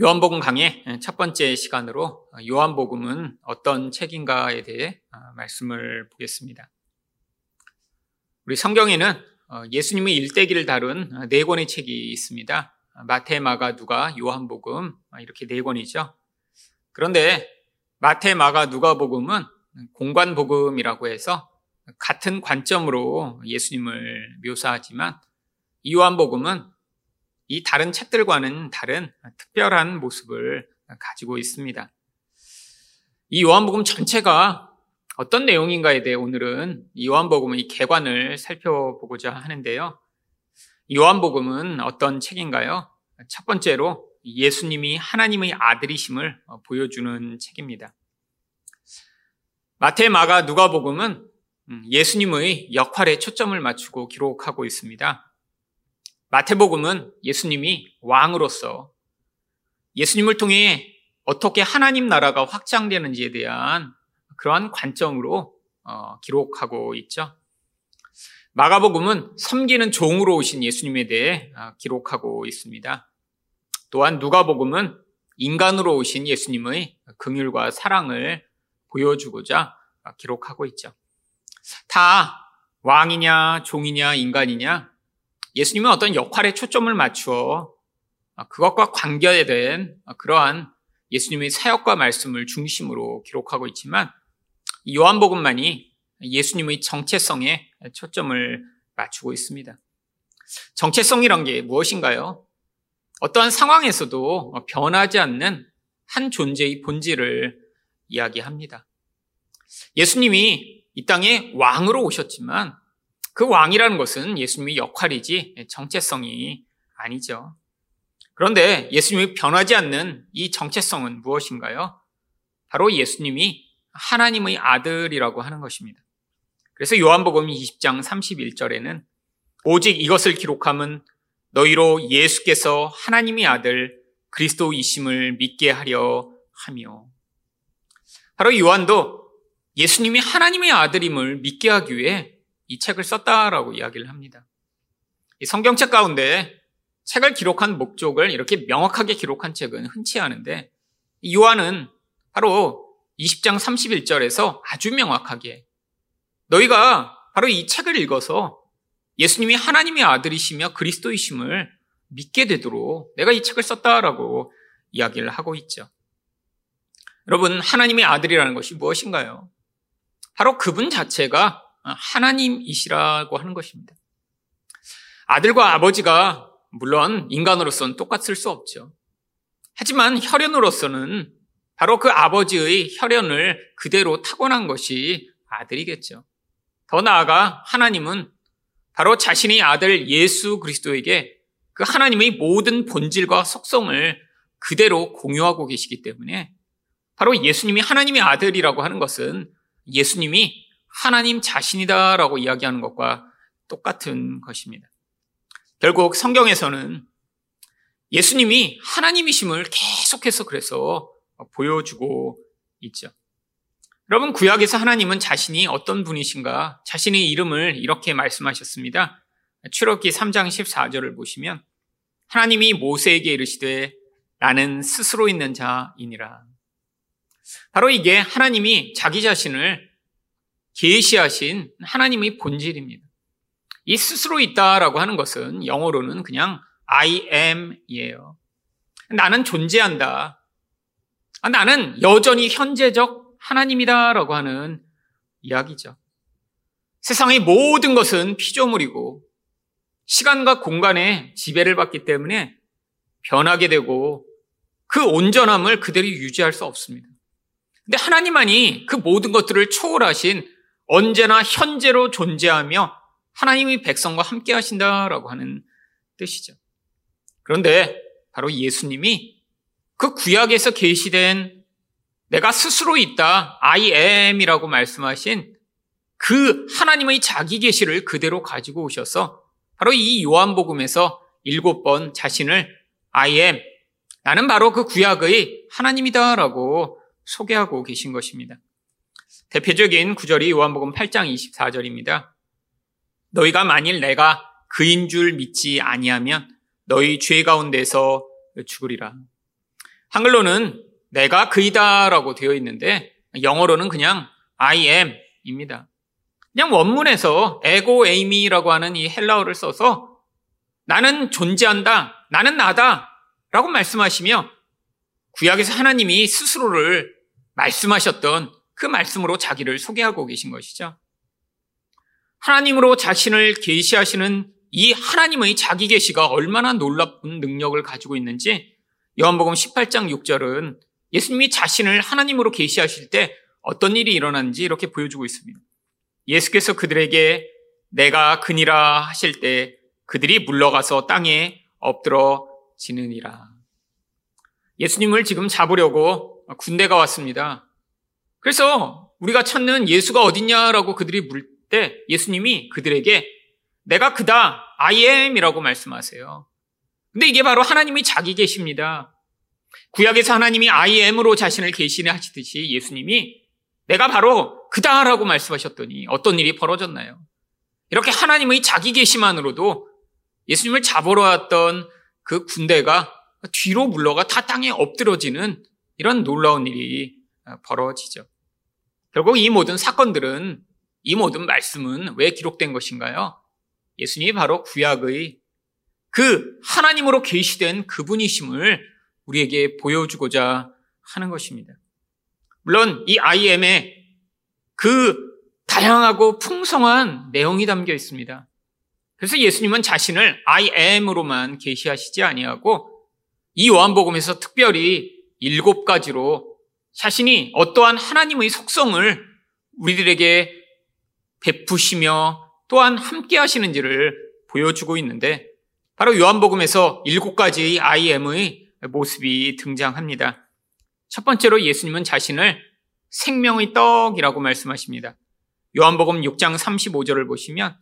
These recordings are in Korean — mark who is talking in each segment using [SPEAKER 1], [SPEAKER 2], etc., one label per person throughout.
[SPEAKER 1] 요한복음 강의 첫 번째 시간으로 요한복음은 어떤 책인가에 대해 말씀을 보겠습니다. 우리 성경에는 예수님의 일대기를 다룬 네 권의 책이 있습니다. 마태, 마가, 누가, 요한복음 이렇게 네 권이죠. 그런데 마태, 마가, 누가복음은 공관복음이라고 해서 같은 관점으로 예수님을 묘사하지만 요한복음은 이 다른 책들과는 다른 특별한 모습을 가지고 있습니다. 이 요한복음 전체가 어떤 내용인가에 대해 오늘은 요한복음의 개관을 살펴보고자 하는데요. 요한복음은 어떤 책인가요? 첫 번째로 예수님이 하나님의 아들이심을 보여주는 책입니다. 마태, 마가, 누가복음은 예수님의 역할에 초점을 맞추고 기록하고 있습니다. 마태복음은 예수님이 왕으로서 예수님을 통해 어떻게 하나님 나라가 확장되는지에 대한 그러한 관점으로 어, 기록하고 있죠. 마가복음은 섬기는 종으로 오신 예수님에 대해 어, 기록하고 있습니다. 또한 누가복음은 인간으로 오신 예수님의 긍휼과 사랑을 보여주고자 어, 기록하고 있죠. 다 왕이냐 종이냐 인간이냐 예수님은 어떤 역할에 초점을 맞추어 그것과 관계된 그러한 예수님의 사역과 말씀을 중심으로 기록하고 있지만 요한복음만이 예수님의 정체성에 초점을 맞추고 있습니다. 정체성이란 게 무엇인가요? 어떠한 상황에서도 변하지 않는 한 존재의 본질을 이야기합니다. 예수님이 이 땅에 왕으로 오셨지만 그 왕이라는 것은 예수님의 역할이지 정체성이 아니죠. 그런데 예수님이 변하지 않는 이 정체성은 무엇인가요? 바로 예수님이 하나님의 아들이라고 하는 것입니다. 그래서 요한복음 20장 31절에는 오직 이것을 기록함은 너희로 예수께서 하나님의 아들 그리스도이심을 믿게 하려 하며 바로 요한도 예수님이 하나님의 아들임을 믿게 하기 위해 이 책을 썼다라고 이야기를 합니다. 이 성경책 가운데 책을 기록한 목적을 이렇게 명확하게 기록한 책은 흔치 않은데 요한은 바로 20장 31절에서 아주 명확하게 너희가 바로 이 책을 읽어서 예수님이 하나님의 아들이시며 그리스도이심을 믿게 되도록 내가 이 책을 썼다라고 이야기를 하고 있죠. 여러분, 하나님의 아들이라는 것이 무엇인가요? 바로 그분 자체가 하나님이시라고 하는 것입니다. 아들과 아버지가 물론 인간으로서는 똑같을 수 없죠. 하지만 혈연으로서는 바로 그 아버지의 혈연을 그대로 타고난 것이 아들이겠죠. 더 나아가 하나님은 바로 자신의 아들 예수 그리스도에게 그 하나님의 모든 본질과 속성을 그대로 공유하고 계시기 때문에 바로 예수님이 하나님의 아들이라고 하는 것은 예수님이 하나님 자신이다라고 이야기하는 것과 똑같은 것입니다. 결국 성경에서는 예수님이 하나님이심을 계속해서 그래서 보여주고 있죠. 여러분, 구약에서 하나님은 자신이 어떤 분이신가 자신의 이름을 이렇게 말씀하셨습니다. 출애기 3장 14절을 보시면 하나님이 모세에게 이르시되 나는 스스로 있는 자이니라. 바로 이게 하나님이 자기 자신을 계시하신 하나님의 본질입니다. 이 스스로 있다라고 하는 것은 영어로는 그냥 I am이에요. 나는 존재한다. 아, 나는 여전히 현재적 하나님이다라고 하는 이야기죠. 세상의 모든 것은 피조물이고 시간과 공간에 지배를 받기 때문에 변하게 되고 그 온전함을 그대로 유지할 수 없습니다. 근데 하나님만이 그 모든 것들을 초월하신 언제나 현재로 존재하며 하나님의 백성과 함께 하신다라고 하는 뜻이죠. 그런데 바로 예수님이 그 구약에서 계시된 내가 스스로 있다, I am이라고 말씀하신 그 하나님의 자기 계시를 그대로 가지고 오셔서 바로 이 요한복음에서 일곱 번 자신을 I am, 나는 바로 그 구약의 하나님이다라고 소개하고 계신 것입니다. 대표적인 구절이 요한복음 8장 24절입니다. 너희가 만일 내가 그인 줄 믿지 아니하면 너희 죄 가운데서 죽으리라. 한글로는 내가 그이다라고 되어 있는데 영어로는 그냥 I am입니다. 그냥 원문에서 에고 에이미라고 하는 이 헬라어를 써서 나는 존재한다, 나는 나다 라고 말씀하시며 구약에서 하나님이 스스로를 말씀하셨던 그 말씀으로 자기를 소개하고 계신 것이죠. 하나님으로 자신을 계시하시는 이 하나님의 자기 계시가 얼마나 놀라운 능력을 가지고 있는지 요한복음 18장 6절은 예수님이 자신을 하나님으로 계시하실 때 어떤 일이 일어났는지 이렇게 보여주고 있습니다. 예수께서 그들에게 내가 그니라 하실 때 그들이 물러가서 땅에 엎드러 지느니라. 예수님을 지금 잡으려고 군대가 왔습니다. 그래서 우리가 찾는 예수가 어딨냐라고 그들이 물 때 예수님이 그들에게 내가 그다, I am이라고 말씀하세요. 근데 이게 바로 하나님이 자기 계십니다. 구약에서 하나님이 I am으로 자신을 계시하시듯이 예수님이 내가 바로 그다라고 말씀하셨더니 어떤 일이 벌어졌나요? 이렇게 하나님의 자기 계시만으로도 예수님을 잡으러 왔던 그 군대가 뒤로 물러가 타 땅에 엎드러지는 이런 놀라운 일이 벌어지죠. 결국 이 모든 사건들은 이 모든 말씀은 왜 기록된 것인가요? 예수님이 바로 구약의 그 하나님으로 계시된 그분이심을 우리에게 보여주고자 하는 것입니다. 물론 이 IM에 그 다양하고 풍성한 내용이 담겨 있습니다. 그래서 예수님은 자신을 I am으로만 계시하시지 아니하고 이 요한복음에서 특별히 일곱 가지로 자신이 어떠한 하나님의 속성을 우리들에게 베푸시며 또한 함께 하시는지를 보여주고 있는데 바로 요한복음에서 일곱 가지의 I am의 모습이 등장합니다. 첫 번째로 예수님은 자신을 생명의 떡이라고 말씀하십니다. 요한복음 6장 35절을 보시면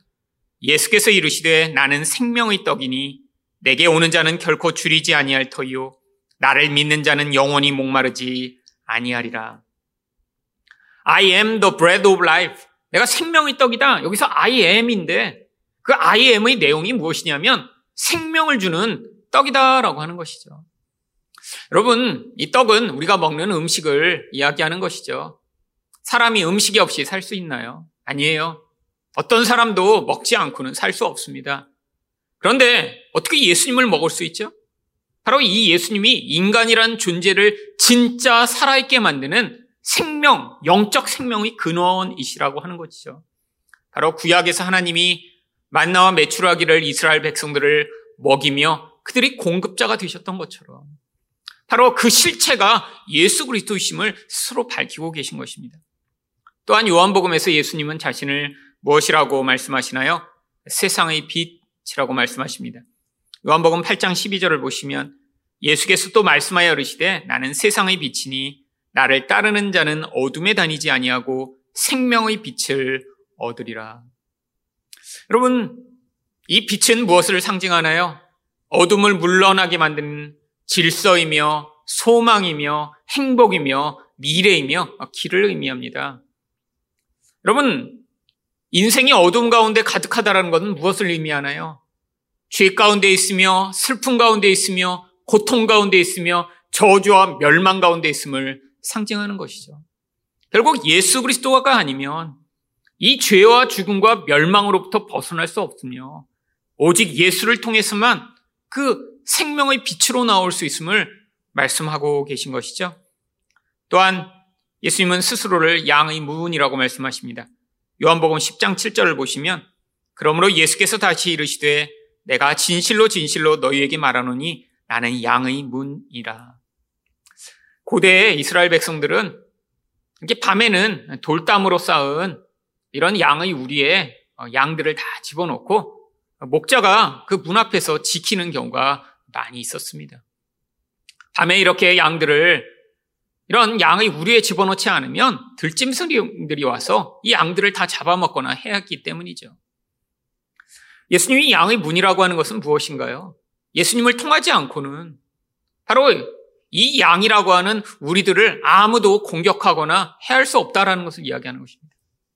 [SPEAKER 1] 예수께서 이르시되 나는 생명의 떡이니 내게 오는 자는 결코 줄이지 아니할 터이요 나를 믿는 자는 영원히 목마르지 아니하리라. I am the bread of life. 내가 생명의 떡이다. 여기서 I am인데 그 I am의 내용이 무엇이냐면 생명을 주는 떡이다라고 하는 것이죠. 여러분, 이 떡은 우리가 먹는 음식을 이야기하는 것이죠. 사람이 음식이 없이 살 수 있나요? 아니에요. 어떤 사람도 먹지 않고는 살 수 없습니다. 그런데 어떻게 예수님을 먹을 수 있죠? 바로 이 예수님이 인간이란 존재를 진짜 살아있게 만드는 생명, 영적 생명의 근원이시라고 하는 것이죠. 바로 구약에서 하나님이 만나와 메추라기를 이스라엘 백성들을 먹이며 그들이 공급자가 되셨던 것처럼 바로 그 실체가 예수 그리스도이심을 스스로 밝히고 계신 것입니다. 또한 요한복음에서 예수님은 자신을 무엇이라고 말씀하시나요? 세상의 빛이라고 말씀하십니다. 요한복음 8장 12절을 보시면 예수께서 또 말씀하여 이르시되 나는 세상의 빛이니 나를 따르는 자는 어둠에 다니지 아니하고 생명의 빛을 얻으리라. 여러분, 이 빛은 무엇을 상징하나요? 어둠을 물러나게 만드는 질서이며 소망이며 행복이며 미래이며 길을 의미합니다. 여러분, 인생이 어둠 가운데 가득하다라는 것은 무엇을 의미하나요? 죄 가운데 있으며 슬픔 가운데 있으며 고통 가운데 있으며 저주와 멸망 가운데 있음을 상징하는 것이죠. 결국 예수 그리스도가 아니면 이 죄와 죽음과 멸망으로부터 벗어날 수 없으며 오직 예수를 통해서만 그 생명의 빛으로 나올 수 있음을 말씀하고 계신 것이죠. 또한 예수님은 스스로를 양의 문이라고 말씀하십니다. 요한복음 10장 7절을 보시면 그러므로 예수께서 다시 이르시되 내가 진실로 진실로 너희에게 말하노니 나는 양의 문이라. 고대 이스라엘 백성들은 이렇게 밤에는 돌담으로 쌓은 이런 양의 우리에 양들을 다 집어넣고 목자가 그 문 앞에서 지키는 경우가 많이 있었습니다. 밤에 이렇게 양들을 이런 양의 우리에 집어넣지 않으면 들짐승들이 와서 이 양들을 다 잡아먹거나 해야했기 때문이죠. 예수님이 양의 문이라고 하는 것은 무엇인가요? 예수님을 통하지 않고는 바로 이 양이라고 하는 우리들을 아무도 공격하거나 해할 수 없다라는 것을 이야기하는 것입니다.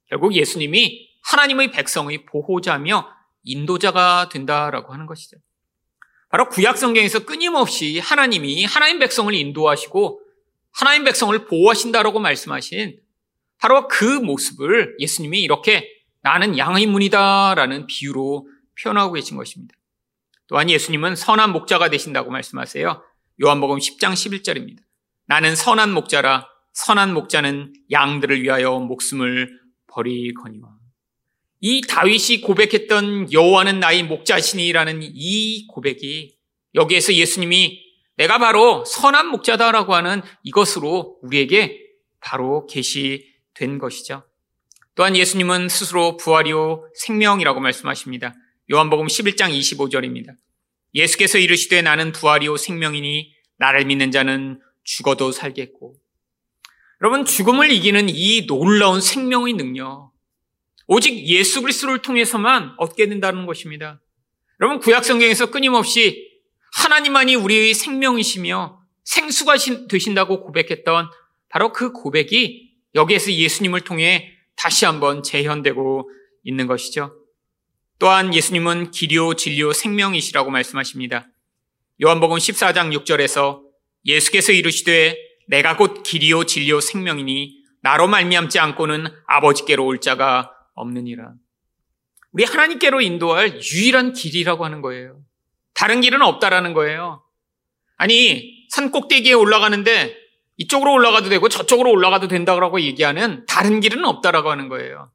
[SPEAKER 1] 결국 예수님이 하나님의 백성의 보호자며 인도자가 된다라고 하는 것이죠. 바로 구약 성경에서 끊임없이 하나님이 하나님 백성을 인도하시고 하나님 백성을 보호하신다라고 말씀하신 바로 그 모습을 예수님이 이렇게 나는 양의 문이다라는 비유로 표현하고 계신 것입니다. 또한 예수님은 선한 목자가 되신다고 말씀하세요. 요한복음 10장 11절입니다. 나는 선한 목자라 선한 목자는 양들을 위하여 목숨을 버리거니와. 이 다윗이 고백했던 여호와는 나의 목자시니라는 이 고백이 여기에서 예수님이 내가 바로 선한 목자다라고 하는 이것으로 우리에게 바로 계시된 것이죠. 또한 예수님은 스스로 부활이요 생명이라고 말씀하십니다. 요한복음 11장 25절입니다. 예수께서 이르시되 나는 부활이요 생명이니 나를 믿는 자는 죽어도 살겠고 여러분 죽음을 이기는 이 놀라운 생명의 능력 오직 예수 그리스도를 통해서만 얻게 된다는 것입니다. 여러분 구약 성경에서 끊임없이 하나님만이 우리의 생명이시며 생수가 되신다고 고백했던 바로 그 고백이 여기에서 예수님을 통해 다시 한번 재현되고 있는 것이죠. 또한 예수님은 길이요 진리요 생명이시라고 말씀하십니다. 요한복음 14장 6절에서 예수께서 이르시되 내가 곧 길이요 진리요 생명이니 나로 말미암지 않고는 아버지께로 올 자가 없느니라. 우리 하나님께로 인도할 유일한 길이라고 하는 거예요. 다른 길은 없다라는 거예요. 아니 산 꼭대기에 올라가는데 이쪽으로 올라가도 되고 저쪽으로 올라가도 된다고 얘기하는 다른 길은 없다라고 하는 거예요.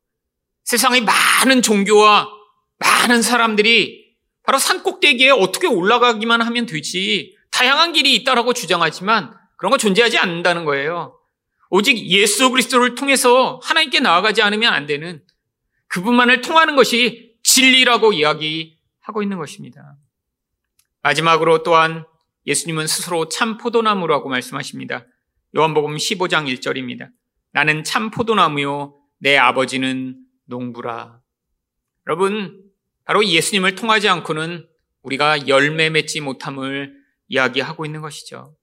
[SPEAKER 1] 세상의 많은 종교와 많은 사람들이 바로 산 꼭대기에 어떻게 올라가기만 하면 되지 다양한 길이 있다라고 주장하지만 그런 거 존재하지 않는다는 거예요. 오직 예수 그리스도를 통해서 하나님께 나아가지 않으면 안 되는 그분만을 통하는 것이 진리라고 이야기하고 있는 것입니다. 마지막으로 또한 예수님은 스스로 참 포도나무라고 말씀하십니다. 요한복음 15장 1절입니다. 나는 참 포도나무요 내 아버지는 농부라. 여러분 바로 예수님을 통하지 않고는 우리가 열매 맺지 못함을 이야기하고 있는 것이죠.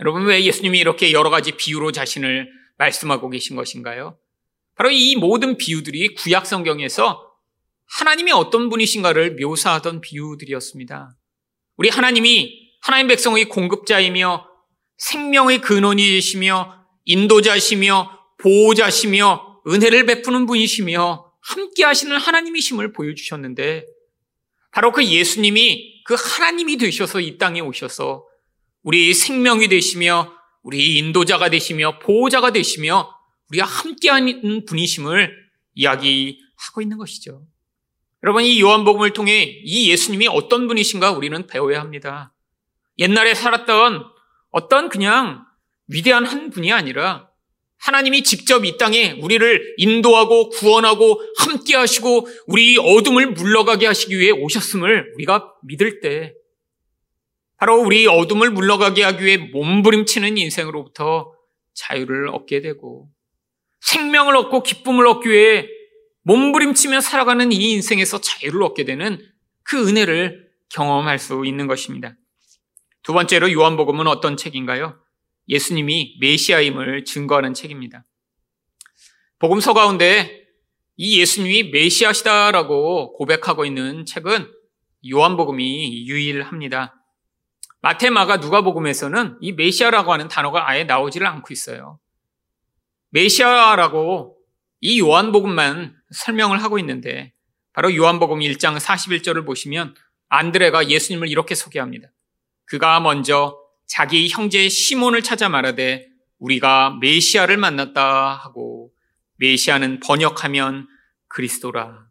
[SPEAKER 1] 여러분, 왜 예수님이 이렇게 여러 가지 비유로 자신을 말씀하고 계신 것인가요? 바로 이 모든 비유들이 구약 성경에서 하나님이 어떤 분이신가를 묘사하던 비유들이었습니다. 우리 하나님이 하나님 백성의 공급자이며 생명의 근원이시며 인도자시며 보호자시며 은혜를 베푸는 분이시며 함께 하시는 하나님이심을 보여주셨는데 바로 그 예수님이 그 하나님이 되셔서 이 땅에 오셔서 우리 생명이 되시며 우리 인도자가 되시며 보호자가 되시며 우리가 함께하는 분이심을 이야기하고 있는 것이죠. 여러분 이 요한복음을 통해 이 예수님이 어떤 분이신가 우리는 배워야 합니다. 옛날에 살았던 어떤 그냥 위대한 한 분이 아니라 하나님이 직접 이 땅에 우리를 인도하고 구원하고 함께 하시고 우리 어둠을 물러가게 하시기 위해 오셨음을 우리가 믿을 때 바로 우리 어둠을 물러가게 하기 위해 몸부림치는 인생으로부터 자유를 얻게 되고 생명을 얻고 기쁨을 얻기 위해 몸부림치며 살아가는 이 인생에서 자유를 얻게 되는 그 은혜를 경험할 수 있는 것입니다. 두 번째로 요한복음은 어떤 책인가요? 예수님이 메시아임을 증거하는 책입니다. 복음서 가운데 이 예수님이 메시아시다라고 고백하고 있는 책은 요한복음이 유일합니다. 마테, 마가, 누가복음에서는 이 메시아라고 하는 단어가 아예 나오지를 않고 있어요. 메시아라고 이 요한복음만 설명을 하고 있는데 바로 요한복음 1장 41절을 보시면 안드레가 예수님을 이렇게 소개합니다. 그가 먼저 자기 형제 시몬을 찾아 말하되 우리가 메시아를 만났다 하고 메시아는 번역하면 그리스도라.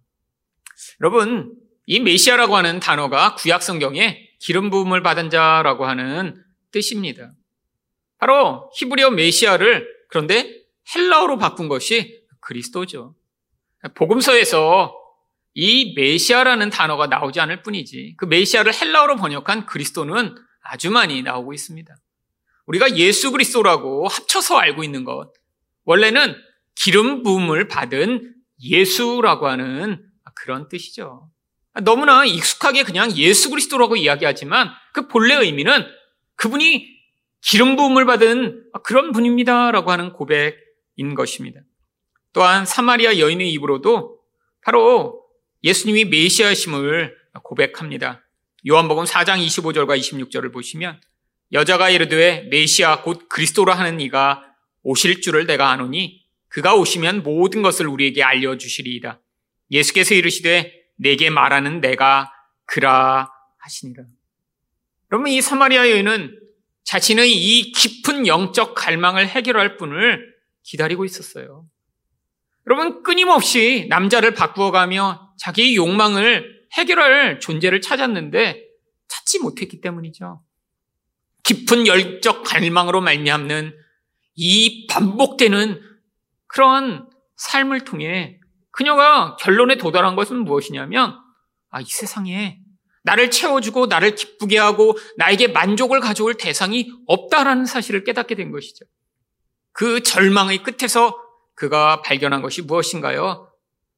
[SPEAKER 1] 여러분, 이 메시아라고 하는 단어가 구약 성경에 기름 부음을 받은 자라고 하는 뜻입니다. 바로 히브리어 메시아를 그런데 헬라어로 바꾼 것이 그리스도죠. 복음서에서 이 메시아라는 단어가 나오지 않을 뿐이지 그 메시아를 헬라어로 번역한 그리스도는 아주 많이 나오고 있습니다. 우리가 예수 그리스도라고 합쳐서 알고 있는 것. 원래는 기름 부음을 받은 예수라고 하는 그런 뜻이죠. 너무나 익숙하게 그냥 예수 그리스도라고 이야기하지만 그 본래 의미는 그분이 기름 부음을 받은 그런 분입니다라고 하는 고백인 것입니다. 또한 사마리아 여인의 입으로도 바로 예수님이 메시아심을 고백합니다. 요한복음 4장 25절과 26절을 보시면 여자가 이르되 메시아 곧 그리스도라 하는 이가 오실 줄을 내가 아노니 그가 오시면 모든 것을 우리에게 알려주시리이다. 예수께서 이르시되 내게 말하는 내가 그라 하시니라. 여러분 이 사마리아 여인은 자신의 이 깊은 영적 갈망을 해결할 분을 기다리고 있었어요. 여러분 끊임없이 남자를 바꾸어가며 자기의 욕망을 해결할 존재를 찾았는데 찾지 못했기 때문이죠. 깊은 열적 갈망으로 말미암는 이 반복되는 그런 삶을 통해 그녀가 결론에 도달한 것은 무엇이냐면 아, 이 세상에 나를 채워주고 나를 기쁘게 하고 나에게 만족을 가져올 대상이 없다라는 사실을 깨닫게 된 것이죠. 그 절망의 끝에서 그가 발견한 것이 무엇인가요?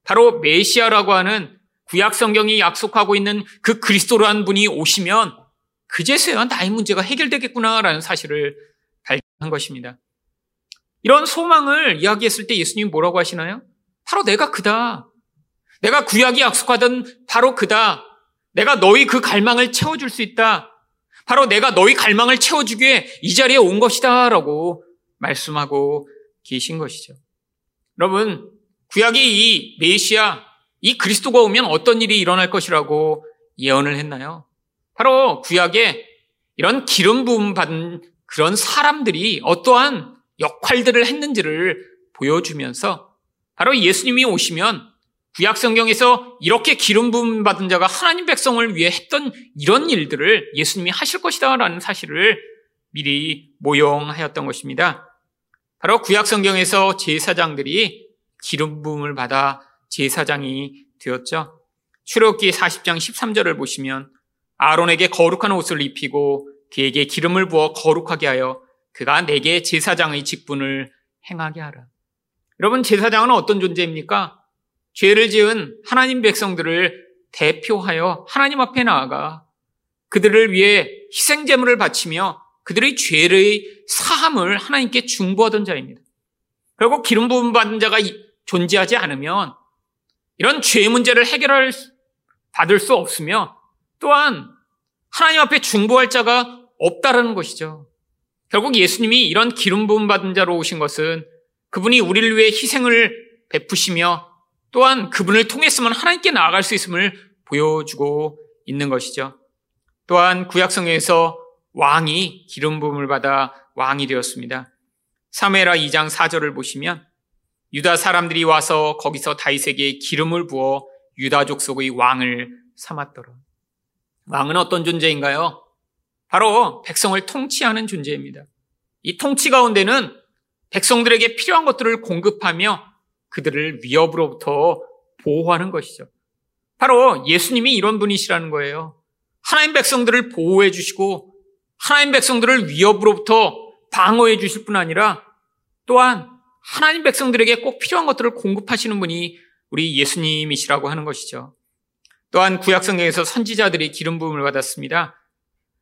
[SPEAKER 1] 바로 메시아라고 하는 구약 성경이 약속하고 있는 그 그리스도라는 분이 오시면 그제서야 나의 문제가 해결되겠구나라는 사실을 발견한 것입니다. 이런 소망을 이야기했을 때 예수님이 뭐라고 하시나요? 바로 내가 그다. 내가 구약이 약속하던 바로 그다. 내가 너희 그 갈망을 채워줄 수 있다. 바로 내가 너희 갈망을 채워주기에 이 자리에 온 것이다. 라고 말씀하고 계신 것이죠. 여러분, 구약이 이 메시아, 이 그리스도가 오면 어떤 일이 일어날 것이라고 예언을 했나요? 바로 구약에 이런 기름 부음 받은 그런 사람들이 어떠한 역할들을 했는지를 보여주면서 바로 예수님이 오시면 구약 성경에서 이렇게 기름 부음 받은 자가 하나님 백성을 위해 했던 이런 일들을 예수님이 하실 것이다라는 사실을 미리 모용하였던 것입니다. 바로 구약 성경에서 제사장들이 기름 부음을 받아 제사장이 되었죠. 출애굽기 40장 13절을 보시면 아론에게 거룩한 옷을 입히고 그에게 기름을 부어 거룩하게 하여 그가 내게 제사장의 직분을 행하게 하라. 여러분 제사장은 어떤 존재입니까? 죄를 지은 하나님 백성들을 대표하여 하나님 앞에 나아가 그들을 위해 희생 제물을 바치며 그들의 죄의 사함을 하나님께 중보하던 자입니다. 결국 기름 부음 받은 자가 존재하지 않으면 이런 죄 문제를 해결할 받을 수 없으며 또한 하나님 앞에 중보할 자가 없다라는 것이죠. 결국 예수님이 이런 기름 부음 받은 자로 오신 것은 그분이 우리를 위해 희생을 베푸시며 또한 그분을 통했으면 하나님께 나아갈 수 있음을 보여주고 있는 것이죠. 또한 구약성에서 왕이 기름 부음을 받아 왕이 되었습니다. 사무엘하 2장 4절을 보시면 유다 사람들이 와서 거기서 다윗에게 기름을 부어 유다 족 속의 왕을 삼았더라. 왕은 어떤 존재인가요? 바로 백성을 통치하는 존재입니다. 이 통치 가운데는 백성들에게 필요한 것들을 공급하며 그들을 위협으로부터 보호하는 것이죠. 바로 예수님이 이런 분이시라는 거예요. 하나님 백성들을 보호해 주시고 하나님 백성들을 위협으로부터 방어해 주실 뿐 아니라 또한 하나님 백성들에게 꼭 필요한 것들을 공급하시는 분이 우리 예수님이시라고 하는 것이죠. 또한 구약성경에서 선지자들이 기름 부음을 받았습니다.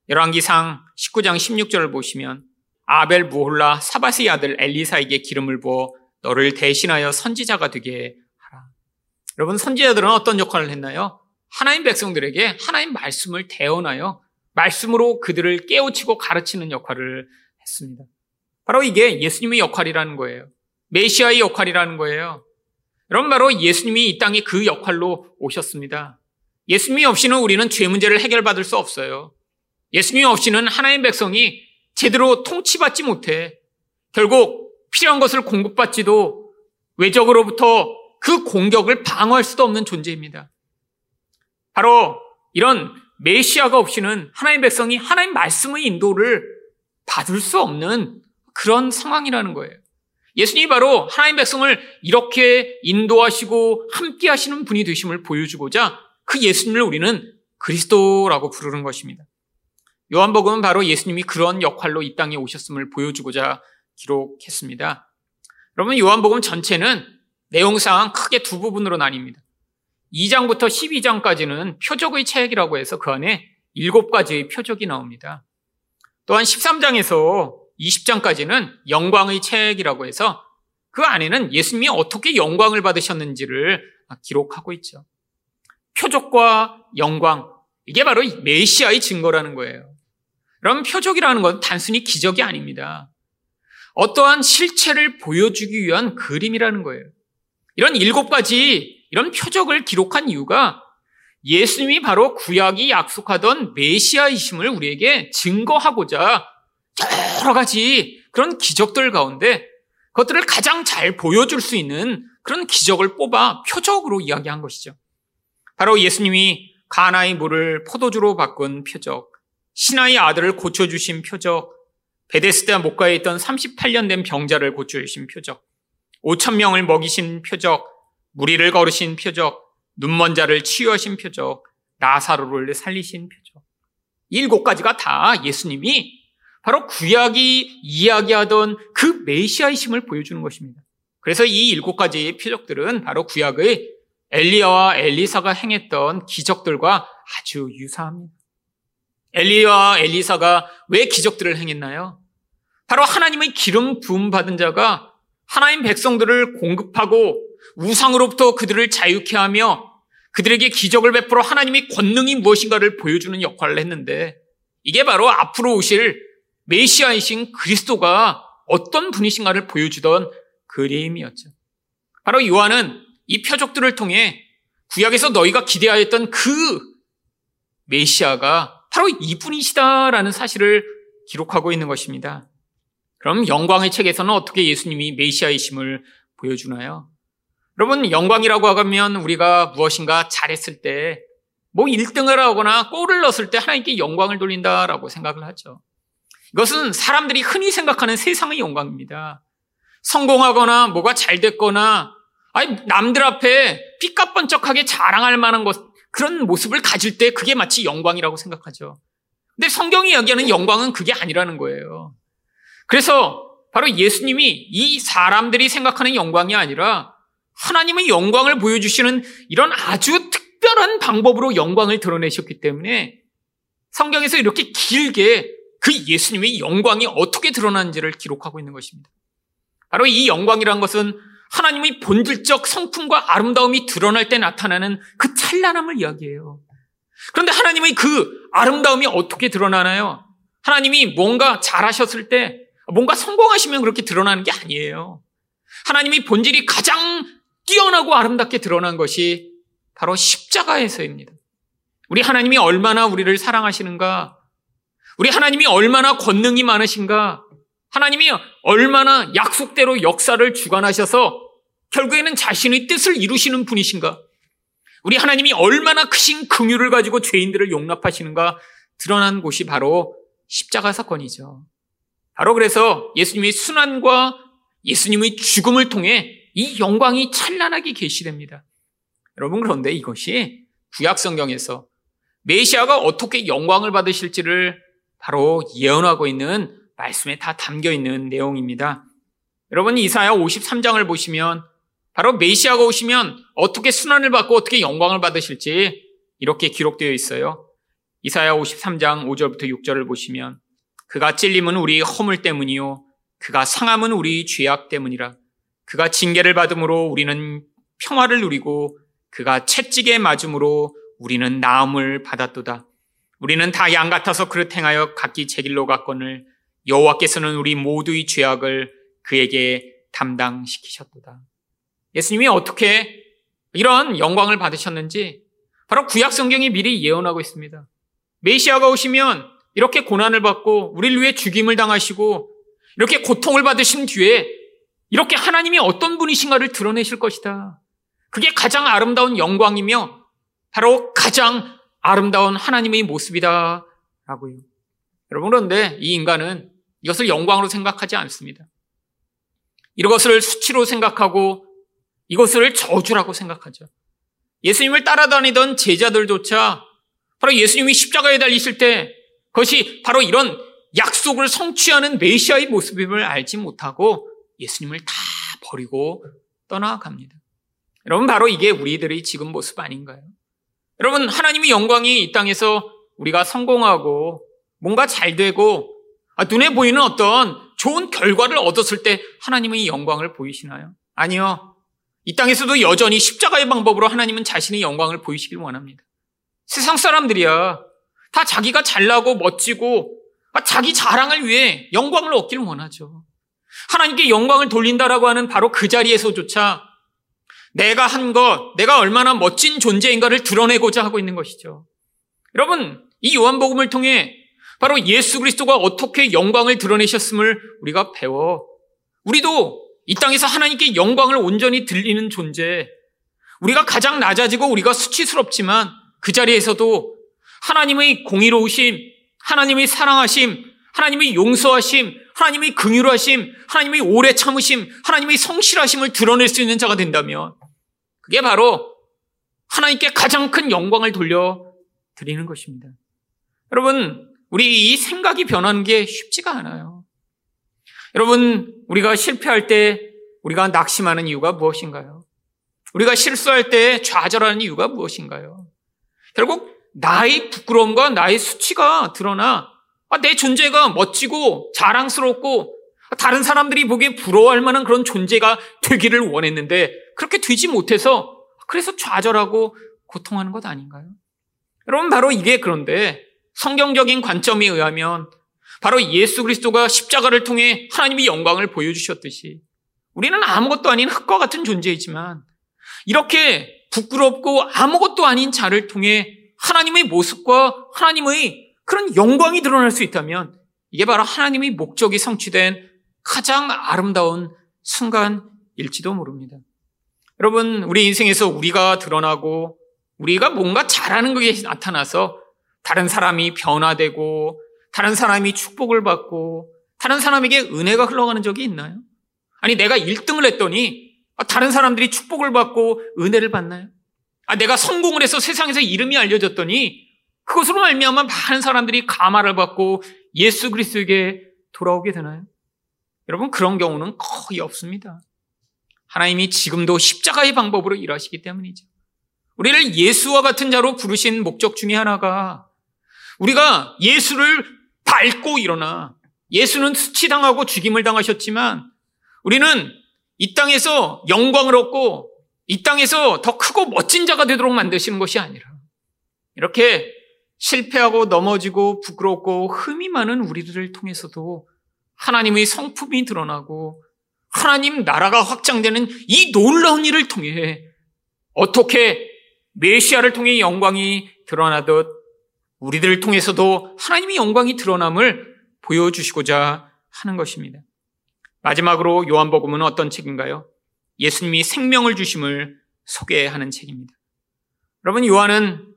[SPEAKER 1] 열왕기상 19장 16절을 보시면 아벨 무홀라 사바스의 아들 엘리사에게 기름을 부어 너를 대신하여 선지자가 되게 하라. 여러분 선지자들은 어떤 역할을 했나요? 하나님 백성들에게 하나님 말씀을 대언하여 말씀으로 그들을 깨우치고 가르치는 역할을 했습니다. 바로 이게 예수님의 역할이라는 거예요. 메시아의 역할이라는 거예요. 여러분 바로 예수님이 이 땅에 그 역할로 오셨습니다. 예수님이 없이는 우리는 죄 문제를 해결받을 수 없어요. 예수님 없이는 하나님 백성이 제대로 통치받지 못해 결국 필요한 것을 공급받지도 외적으로부터 그 공격을 방어할 수도 없는 존재입니다. 바로 이런 메시아가 없이는 하나님 백성이 하나님 말씀의 인도를 받을 수 없는 그런 상황이라는 거예요. 예수님이 바로 하나님 백성을 이렇게 인도하시고 함께 하시는 분이 되심을 보여주고자 그 예수님을 우리는 그리스도라고 부르는 것입니다. 요한복음은 바로 예수님이 그런 역할로 이 땅에 오셨음을 보여주고자 기록했습니다. 여러분, 요한복음 전체는 내용상 크게 두 부분으로 나뉩니다. 2장부터 12장까지는 표적의 책이라고 해서 그 안에 일곱 가지의 표적이 나옵니다. 또한 13장에서 20장까지는 영광의 책이라고 해서 그 안에는 예수님이 어떻게 영광을 받으셨는지를 기록하고 있죠. 표적과 영광, 이게 바로 메시아의 증거라는 거예요. 그럼 표적이라는 건 단순히 기적이 아닙니다. 어떠한 실체를 보여주기 위한 그림이라는 거예요. 이런 일곱 가지 이런 표적을 기록한 이유가 예수님이 바로 구약이 약속하던 메시아이심을 우리에게 증거하고자 여러 가지 그런 기적들 가운데 그것들을 가장 잘 보여줄 수 있는 그런 기적을 뽑아 표적으로 이야기한 것이죠. 바로 예수님이 가나의 물을 포도주로 바꾼 표적, 신하의 아들을 고쳐주신 표적, 베데스다 목가에 있던 38년 된 병자를 고쳐주신 표적, 5천 명을 먹이신 표적, 무리를 걸으신 표적, 눈먼 자를 치유하신 표적, 나사로를 살리신 표적. 일곱 가지가 다 예수님이 바로 구약이 이야기하던 그 메시아이심을 보여주는 것입니다. 그래서 이 일곱 가지의 표적들은 바로 구약의 엘리야와 엘리사가 행했던 기적들과 아주 유사합니다. 엘리야와 엘리사가 왜 기적들을 행했나요? 바로 하나님의 기름 부음 받은 자가 하나님 백성들을 공급하고 우상으로부터 그들을 자유케 하며 그들에게 기적을 베풀어 하나님의 권능이 무엇인가를 보여주는 역할을 했는데 이게 바로 앞으로 오실 메시아이신 그리스도가 어떤 분이신가를 보여주던 그림이었죠. 바로 요한은 이 표적들을 통해 구약에서 너희가 기대하였던 그 메시아가 바로 이분이시다라는 사실을 기록하고 있는 것입니다. 그럼 영광의 책에서는 어떻게 예수님이 메시아이심을 보여주나요? 여러분, 영광이라고 하면 우리가 무엇인가 잘했을 때, 뭐 1등을 하거나 골을 넣었을 때 하나님께 영광을 돌린다라고 생각을 하죠. 이것은 사람들이 흔히 생각하는 세상의 영광입니다. 성공하거나 뭐가 잘 됐거나 아니 남들 앞에 삐까번쩍하게 자랑할 만한 것 그런 모습을 가질 때 그게 마치 영광이라고 생각하죠. 근데 성경이 이야기하는 영광은 그게 아니라는 거예요. 그래서 바로 예수님이 이 사람들이 생각하는 영광이 아니라 하나님의 영광을 보여주시는 이런 아주 특별한 방법으로 영광을 드러내셨기 때문에 성경에서 이렇게 길게 그 예수님의 영광이 어떻게 드러나는지를 기록하고 있는 것입니다. 바로 이 영광이란 것은 하나님의 본질적 성품과 아름다움이 드러날 때 나타나는 그 찬란함을 이야기해요. 그런데 하나님의 그 아름다움이 어떻게 드러나나요? 하나님이 뭔가 잘하셨을 때, 뭔가 성공하시면 그렇게 드러나는 게 아니에요. 하나님의 본질이 가장 뛰어나고 아름답게 드러난 것이 바로 십자가에서입니다. 우리 하나님이 얼마나 우리를 사랑하시는가, 우리 하나님이 얼마나 권능이 많으신가, 하나님이 얼마나 약속대로 역사를 주관하셔서 결국에는 자신의 뜻을 이루시는 분이신가? 우리 하나님이 얼마나 크신 긍휼을 가지고 죄인들을 용납하시는가 드러난 곳이 바로 십자가 사건이죠. 바로 그래서 예수님의 순환과 예수님의 죽음을 통해 이 영광이 찬란하게 계시됩니다. 여러분 그런데 이것이 구약 성경에서 메시아가 어떻게 영광을 받으실지를 바로 예언하고 있는 말씀에 다 담겨 있는 내용입니다. 여러분 이사야 53장을 보시면 바로 메시아가 오시면 어떻게 순환을 받고 어떻게 영광을 받으실지 이렇게 기록되어 있어요. 이사야 53장 5절부터 6절을 보시면 그가 찔림은 우리 허물 때문이요 그가 상함은 우리 죄악 때문이라 그가 징계를 받음으로 우리는 평화를 누리고 그가 채찍에 맞음으로 우리는 나음을 받았도다. 우리는 다 양 같아서 그릇 행하여 각기 제 길로 갔거늘 여호와께서는 우리 모두의 죄악을 그에게 담당시키셨도다. 예수님이 어떻게 이런 영광을 받으셨는지 바로 구약 성경이 미리 예언하고 있습니다. 메시아가 오시면 이렇게 고난을 받고 우리를 위해 죽임을 당하시고 이렇게 고통을 받으신 뒤에 이렇게 하나님이 어떤 분이신가를 드러내실 것이다. 그게 가장 아름다운 영광이며 바로 가장 아름다운 하나님의 모습이다. 라고요. 여러분, 그런데 이 인간은 이것을 영광으로 생각하지 않습니다. 이것을 수치로 생각하고 이것을 저주라고 생각하죠. 예수님을 따라다니던 제자들조차 바로 예수님이 십자가에 달리실 때 그것이 바로 이런 약속을 성취하는 메시아의 모습임을 알지 못하고 예수님을 다 버리고 떠나갑니다. 여러분 바로 이게 우리들의 지금 모습 아닌가요? 여러분 하나님의 영광이 이 땅에서 우리가 성공하고 뭔가 잘 되고 아, 눈에 보이는 어떤 좋은 결과를 얻었을 때 하나님의 영광을 보이시나요? 아니요. 이 땅에서도 여전히 십자가의 방법으로 하나님은 자신의 영광을 보이시길 원합니다. 세상 사람들이야. 다 자기가 잘나고 멋지고 아, 자기 자랑을 위해 영광을 얻기를 원하죠. 하나님께 영광을 돌린다라고 하는 바로 그 자리에서조차 내가 한 것, 내가 얼마나 멋진 존재인가를 드러내고자 하고 있는 것이죠. 여러분, 이 요한복음을 통해 바로 예수 그리스도가 어떻게 영광을 드러내셨음을 우리가 배워 우리도 이 땅에서 하나님께 영광을 온전히 들리는 존재, 우리가 가장 낮아지고 우리가 수치스럽지만 그 자리에서도 하나님의 공의로우심, 하나님의 사랑하심, 하나님의 용서하심, 하나님의 긍휼하심, 하나님의 오래 참으심, 하나님의 성실하심을 드러낼 수 있는 자가 된다면 그게 바로 하나님께 가장 큰 영광을 돌려 드리는 것입니다. 여러분, 우리 이 생각이 변하는 게 쉽지가 않아요. 여러분, 우리가 실패할 때 우리가 낙심하는 이유가 무엇인가요? 우리가 실수할 때 좌절하는 이유가 무엇인가요? 결국 나의 부끄러움과 나의 수치가 드러나 아, 내 존재가 멋지고 자랑스럽고 다른 사람들이 보기에 부러워할 만한 그런 존재가 되기를 원했는데 그렇게 되지 못해서 그래서 좌절하고 고통하는 것 아닌가요? 여러분 바로 이게 그런데 성경적인 관점에 의하면 바로 예수 그리스도가 십자가를 통해 하나님의 영광을 보여주셨듯이 우리는 아무것도 아닌 흙과 같은 존재이지만 이렇게 부끄럽고 아무것도 아닌 자를 통해 하나님의 모습과 하나님의 그런 영광이 드러날 수 있다면 이게 바로 하나님의 목적이 성취된 가장 아름다운 순간일지도 모릅니다. 여러분, 우리 인생에서 우리가 드러나고 우리가 뭔가 잘하는 것이 나타나서 다른 사람이 변화되고 다른 사람이 축복을 받고 다른 사람에게 은혜가 흘러가는 적이 있나요? 아니, 내가 1등을 했더니 다른 사람들이 축복을 받고 은혜를 받나요? 아, 내가 성공을 해서 세상에서 이름이 알려졌더니 그것으로 말미암아 많은 사람들이 가마를 받고 예수 그리스도에게 돌아오게 되나요? 여러분 그런 경우는 거의 없습니다. 하나님이 지금도 십자가의 방법으로 일하시기 때문이죠. 우리를 예수와 같은 자로 부르신 목적 중에 하나가 우리가 예수를 밟고 일어나 예수는 수치당하고 죽임을 당하셨지만 우리는 이 땅에서 영광을 얻고 이 땅에서 더 크고 멋진 자가 되도록 만드시는 것이 아니라 이렇게 실패하고 넘어지고 부끄럽고 흠이 많은 우리들을 통해서도 하나님의 성품이 드러나고 하나님 나라가 확장되는 이 놀라운 일을 통해 어떻게 메시아를 통해 영광이 드러나듯 우리들을 통해서도 하나님의 영광이 드러남을 보여주시고자 하는 것입니다. 마지막으로 요한복음은 어떤 책인가요? 예수님이 생명을 주심을 소개하는 책입니다. 여러분, 요한은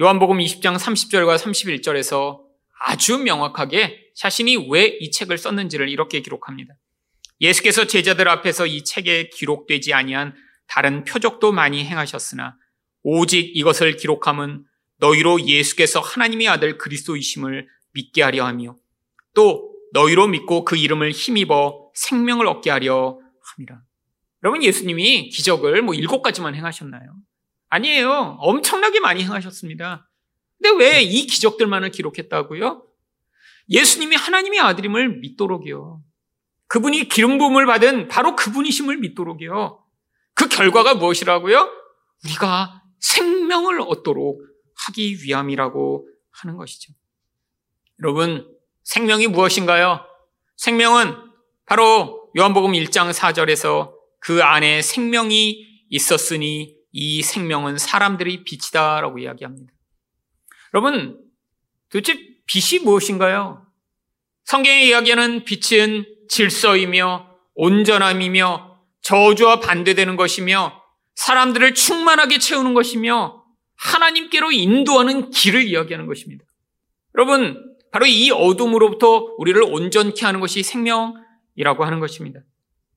[SPEAKER 1] 요한복음 20장 30절과 31절에서 아주 명확하게 자신이 왜 이 책을 썼는지를 이렇게 기록합니다. 예수께서 제자들 앞에서 이 책에 기록되지 아니한 다른 표적도 많이 행하셨으나 오직 이것을 기록함은 너희로 예수께서 하나님의 아들 그리스도이심을 믿게 하려 하며 또 너희로 믿고 그 이름을 힘입어 생명을 얻게 하려 함이라. 여러분 예수님이 기적을 뭐 일곱 가지만 행하셨나요? 아니에요. 엄청나게 많이 행하셨습니다. 근데 왜 이 기적들만을 기록했다고요? 예수님이 하나님의 아들임을 믿도록이요. 그분이 기름 부음을 받은 바로 그분이심을 믿도록이요. 그 결과가 무엇이라고요? 우리가 생명을 얻도록 하기 위함이라고 하는 것이죠. 여러분, 생명이 무엇인가요? 생명은 바로 요한복음 1장 4절에서 그 안에 생명이 있었으니 이 생명은 사람들의 빛이다라고 이야기합니다. 여러분, 도대체 빛이 무엇인가요? 성경에 이야기하는 빛은 질서이며 온전함이며 저주와 반대되는 것이며 사람들을 충만하게 채우는 것이며 하나님께로 인도하는 길을 이야기하는 것입니다. 여러분, 바로 이 어둠으로부터 우리를 온전케 하는 것이 생명이라고 하는 것입니다.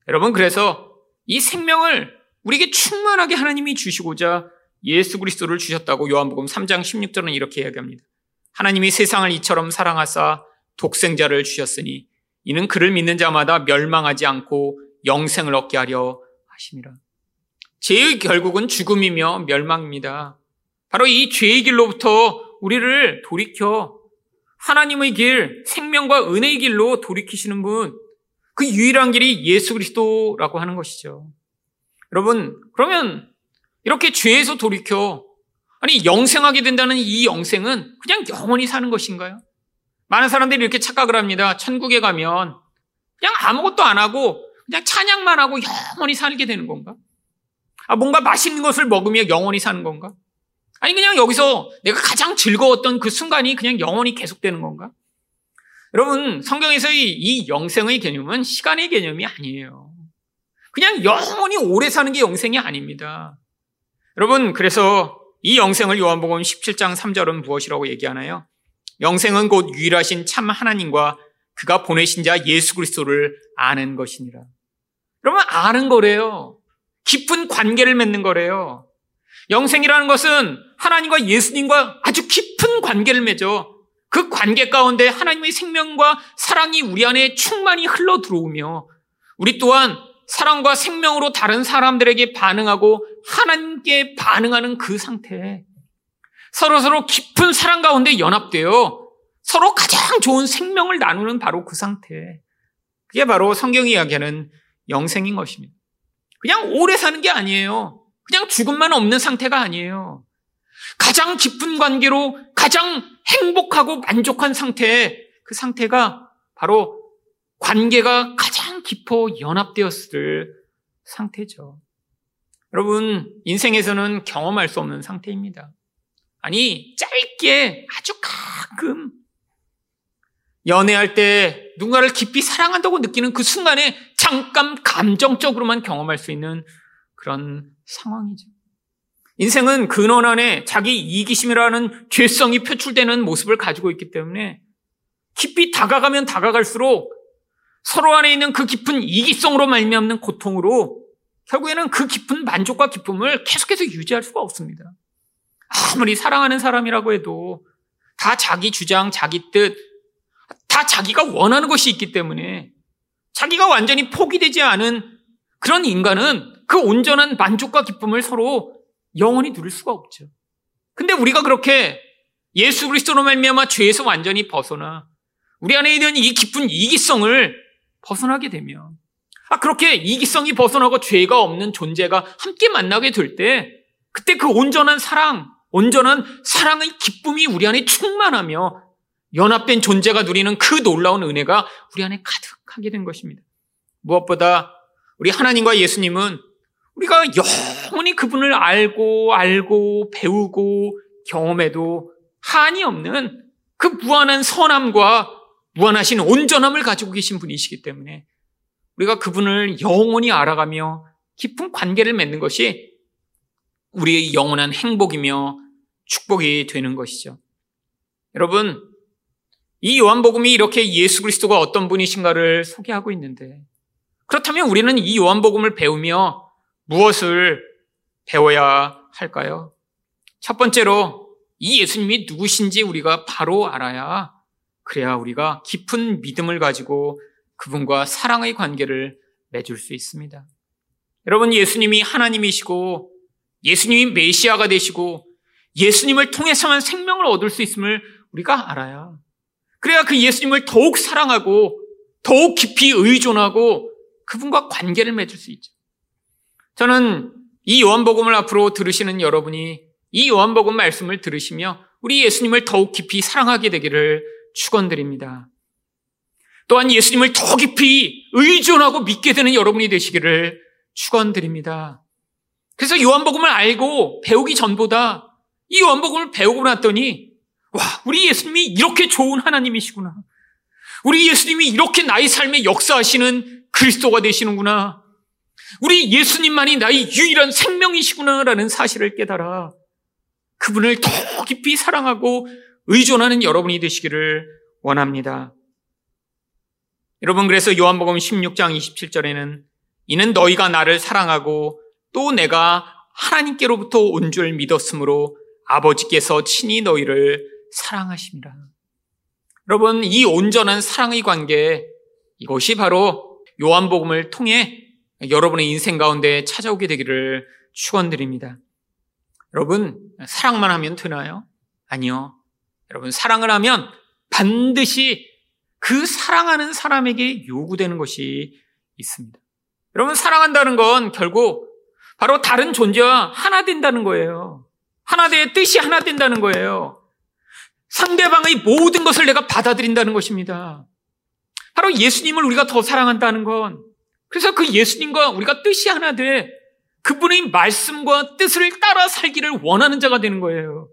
[SPEAKER 1] 여러분, 그래서 이 생명을 우리에게 충만하게 하나님이 주시고자 예수 그리스도를 주셨다고 요한복음 3장 16절은 이렇게 이야기합니다. 하나님이 세상을 이처럼 사랑하사 독생자를 주셨으니 이는 그를 믿는 자마다 멸망하지 않고 영생을 얻게 하려 하심이라. 죄의 결국은 죽음이며 멸망입니다. 바로 이 죄의 길로부터 우리를 돌이켜 하나님의 길, 생명과 은혜의 길로 돌이키시는 분, 그 유일한 길이 예수 그리스도라고 하는 것이죠. 여러분, 그러면 이렇게 죄에서 돌이켜 아니, 영생하게 된다는 이 영생은 그냥 영원히 사는 것인가요? 많은 사람들이 이렇게 착각을 합니다. 천국에 가면 그냥 아무것도 안 하고 그냥 찬양만 하고 영원히 살게 되는 건가? 아, 뭔가 맛있는 것을 먹으며 영원히 사는 건가? 아니, 그냥 여기서 내가 가장 즐거웠던 그 순간이 그냥 영원히 계속되는 건가? 여러분, 성경에서의 이 영생의 개념은 시간의 개념이 아니에요. 그냥 영원히 오래 사는 게 영생이 아닙니다. 여러분, 그래서 이 영생을 요한복음 17장 3절은 무엇이라고 얘기하나요? 영생은 곧 유일하신 참 하나님과 그가 보내신 자 예수 그리스도를 아는 것이니라. 그러면 아는 거래요. 깊은 관계를 맺는 거래요. 영생이라는 것은 하나님과 예수님과 아주 깊은 관계를 맺어 그 관계 가운데 하나님의 생명과 사랑이 우리 안에 충만히 흘러 들어오며 우리 또한 사랑과 생명으로 다른 사람들에게 반응하고 하나님께 반응하는 그 상태. 서로서로 깊은 사랑 가운데 연합되어 서로 가장 좋은 생명을 나누는 바로 그 상태. 그게 바로 성경이 이야기하는 영생인 것입니다. 그냥 오래 사는 게 아니에요. 그냥 죽음만 없는 상태가 아니에요. 가장 깊은 관계로 가장 행복하고 만족한 상태, 그 상태가 바로 관계가 가장 깊어 연합되었을 상태죠. 여러분, 인생에서는 경험할 수 없는 상태입니다. 아니, 짧게 아주 가끔 연애할 때 누군가를 깊이 사랑한다고 느끼는 그 순간에 잠깐 감정적으로만 경험할 수 있는 그런 상황이죠. 인생은 근원 안에 자기 이기심이라는 죄성이 표출되는 모습을 가지고 있기 때문에 깊이 다가가면 다가갈수록 서로 안에 있는 그 깊은 이기성으로 말미암는 고통으로 결국에는 그 깊은 만족과 기쁨을 계속해서 유지할 수가 없습니다. 아무리 사랑하는 사람이라고 해도 다 자기 주장, 자기 뜻, 다 자기가 원하는 것이 있기 때문에 자기가 완전히 포기되지 않은 그런 인간은 그 온전한 만족과 기쁨을 서로 영원히 누릴 수가 없죠. 근데 우리가 그렇게 예수 그리스도로 말미암아 죄에서 완전히 벗어나 우리 안에 있는 이 깊은 이기성을 벗어나게 되면 아 그렇게 이기성이 벗어나고 죄가 없는 존재가 함께 만나게 될 때 그때 그 온전한 사랑, 온전한 사랑의 기쁨이 우리 안에 충만하며 연합된 존재가 누리는 그 놀라운 은혜가 우리 안에 가득하게 된 것입니다. 무엇보다 우리 하나님과 예수님은 우리가 영원히 그분을 알고 알고 배우고 경험해도 한이 없는 그 무한한 선함과 무한하신 온전함을 가지고 계신 분이시기 때문에 우리가 그분을 영원히 알아가며 깊은 관계를 맺는 것이 우리의 영원한 행복이며 축복이 되는 것이죠. 여러분, 이 요한복음이 이렇게 예수 그리스도가 어떤 분이신가를 소개하고 있는데 그렇다면 우리는 이 요한복음을 배우며 무엇을 배워야 할까요? 첫 번째로 이 예수님이 누구신지 우리가 바로 알아야 그래야 우리가 깊은 믿음을 가지고 그분과 사랑의 관계를 맺을 수 있습니다. 여러분 예수님이 하나님이시고 예수님이 메시아가 되시고 예수님을 통해서만 생명을 얻을 수 있음을 우리가 알아야 그래야 그 예수님을 더욱 사랑하고 더욱 깊이 의존하고 그분과 관계를 맺을 수 있죠. 저는 이 요한복음을 앞으로 들으시는 여러분이 이 요한복음 말씀을 들으시며 우리 예수님을 더욱 깊이 사랑하게 되기를 축원드립니다. 또한 예수님을 더 깊이 의존하고 믿게 되는 여러분이 되시기를 축원드립니다. 그래서 요한복음을 알고 배우기 전보다 이 요한복음을 배우고 났더니 와, 우리 예수님이 이렇게 좋은 하나님이시구나. 우리 예수님이 이렇게 나의 삶에 역사하시는 그리스도가 되시는구나. 우리 예수님만이 나의 유일한 생명이시구나라는 사실을 깨달아 그분을 더 깊이 사랑하고 의존하는 여러분이 되시기를 원합니다. 여러분, 그래서 요한복음 16장 27절에는 이는 너희가 나를 사랑하고 또 내가 하나님께로부터 온 줄 믿었으므로 아버지께서 친히 너희를 사랑하십니다. 여러분, 이 온전한 사랑의 관계, 이것이 바로 요한복음을 통해 여러분의 인생 가운데 찾아오게 되기를 축원드립니다. 여러분, 사랑만 하면 되나요? 아니요. 여러분, 사랑을 하면 반드시 그 사랑하는 사람에게 요구되는 것이 있습니다. 여러분, 사랑한다는 건 결국 바로 다른 존재와 하나 된다는 거예요. 하나 되 뜻이 하나 된다는 거예요. 상대방의 모든 것을 내가 받아들인다는 것입니다. 바로 예수님을 우리가 더 사랑한다는 건 그래서 그 예수님과 우리가 뜻이 하나 돼 그분의 말씀과 뜻을 따라 살기를 원하는 자가 되는 거예요.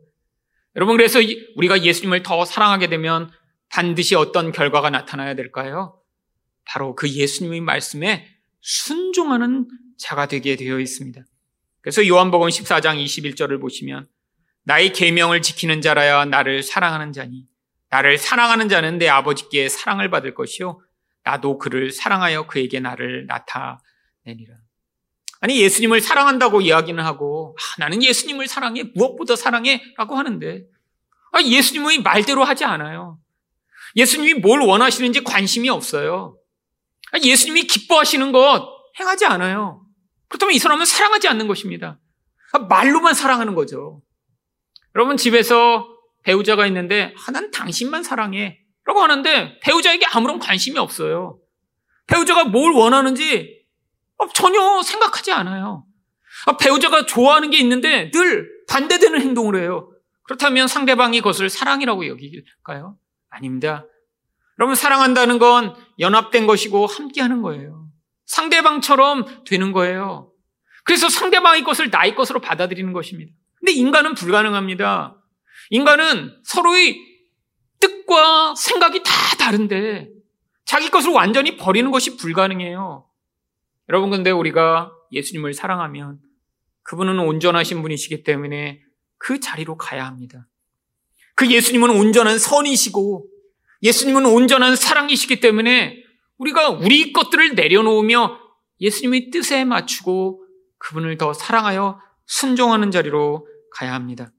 [SPEAKER 1] 여러분 그래서 우리가 예수님을 더 사랑하게 되면 반드시 어떤 결과가 나타나야 될까요? 바로 그 예수님의 말씀에 순종하는 자가 되게 되어 있습니다. 그래서 요한복음 14장 21절을 보시면 나의 계명을 지키는 자라야 나를 사랑하는 자니 나를 사랑하는 자는 내 아버지께 사랑을 받을 것이요 나도 그를 사랑하여 그에게 나를 나타내니라. 아니 예수님을 사랑한다고 이야기는 하고 아, 나는 예수님을 사랑해 무엇보다 사랑해라고 하는데 아, 예수님의 말대로 하지 않아요. 예수님이 뭘 원하시는지 관심이 없어요. 아, 예수님이 기뻐하시는 것 행하지 않아요. 그렇다면 이 사람은 사랑하지 않는 것입니다. 아, 말로만 사랑하는 거죠. 여러분 집에서 배우자가 있는데 아, 난 당신만 사랑해 라고 하는데 배우자에게 아무런 관심이 없어요. 배우자가 뭘 원하는지 어, 전혀 생각하지 않아요. 아, 배우자가 좋아하는 게 있는데 늘 반대되는 행동을 해요. 그렇다면 상대방이 그것을 사랑이라고 여길까요? 아닙니다. 여러분, 사랑한다는 건 연합된 것이고 함께하는 거예요. 상대방처럼 되는 거예요. 그래서 상대방의 것을 나의 것으로 받아들이는 것입니다. 근데 인간은 불가능합니다. 인간은 서로의 뜻과 생각이 다 다른데 자기 것을 완전히 버리는 것이 불가능해요. 여러분, 근데 우리가 예수님을 사랑하면 그분은 온전하신 분이시기 때문에 그 자리로 가야 합니다. 그 예수님은 온전한 선이시고 예수님은 온전한 사랑이시기 때문에 우리가 우리 것들을 내려놓으며 예수님의 뜻에 맞추고 그분을 더 사랑하여 순종하는 자리로 가야 합니다.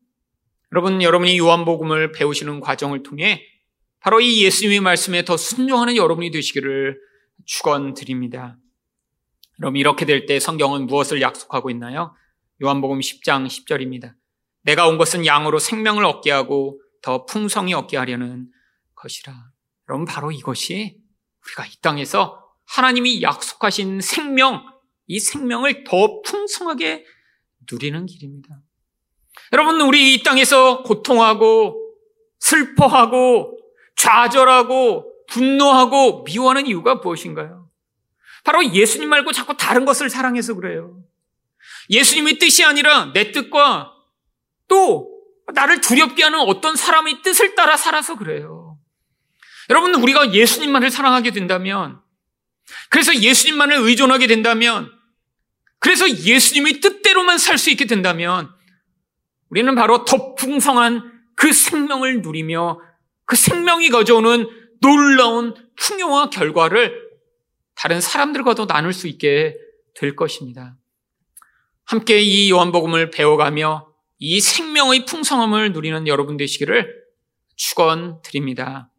[SPEAKER 1] 여러분, 여러분이 요한복음을 배우시는 과정을 통해 바로 이 예수님의 말씀에 더 순종하는 여러분이 되시기를 축원드립니다. 그럼 이렇게 될 때 성경은 무엇을 약속하고 있나요? 요한복음 10장 10절입니다. 내가 온 것은 양으로 생명을 얻게 하고 더 풍성히 얻게 하려는 것이라. 여러분 바로 이것이 우리가 이 땅에서 하나님이 약속하신 생명, 이 생명을 더 풍성하게 누리는 길입니다. 여러분 우리 이 땅에서 고통하고 슬퍼하고 좌절하고 분노하고 미워하는 이유가 무엇인가요? 바로 예수님 말고 자꾸 다른 것을 사랑해서 그래요. 예수님의 뜻이 아니라 내 뜻과 또 나를 두렵게 하는 어떤 사람의 뜻을 따라 살아서 그래요. 여러분, 우리가 예수님만을 사랑하게 된다면, 그래서 예수님만을 의존하게 된다면, 그래서 예수님의 뜻대로만 살 수 있게 된다면, 우리는 바로 더 풍성한 그 생명을 누리며 그 생명이 가져오는 놀라운 풍요와 결과를 다른 사람들과도 나눌 수 있게 될 것입니다. 함께 이 요한복음을 배워가며 이 생명의 풍성함을 누리는 여러분 되시기를 축원드립니다.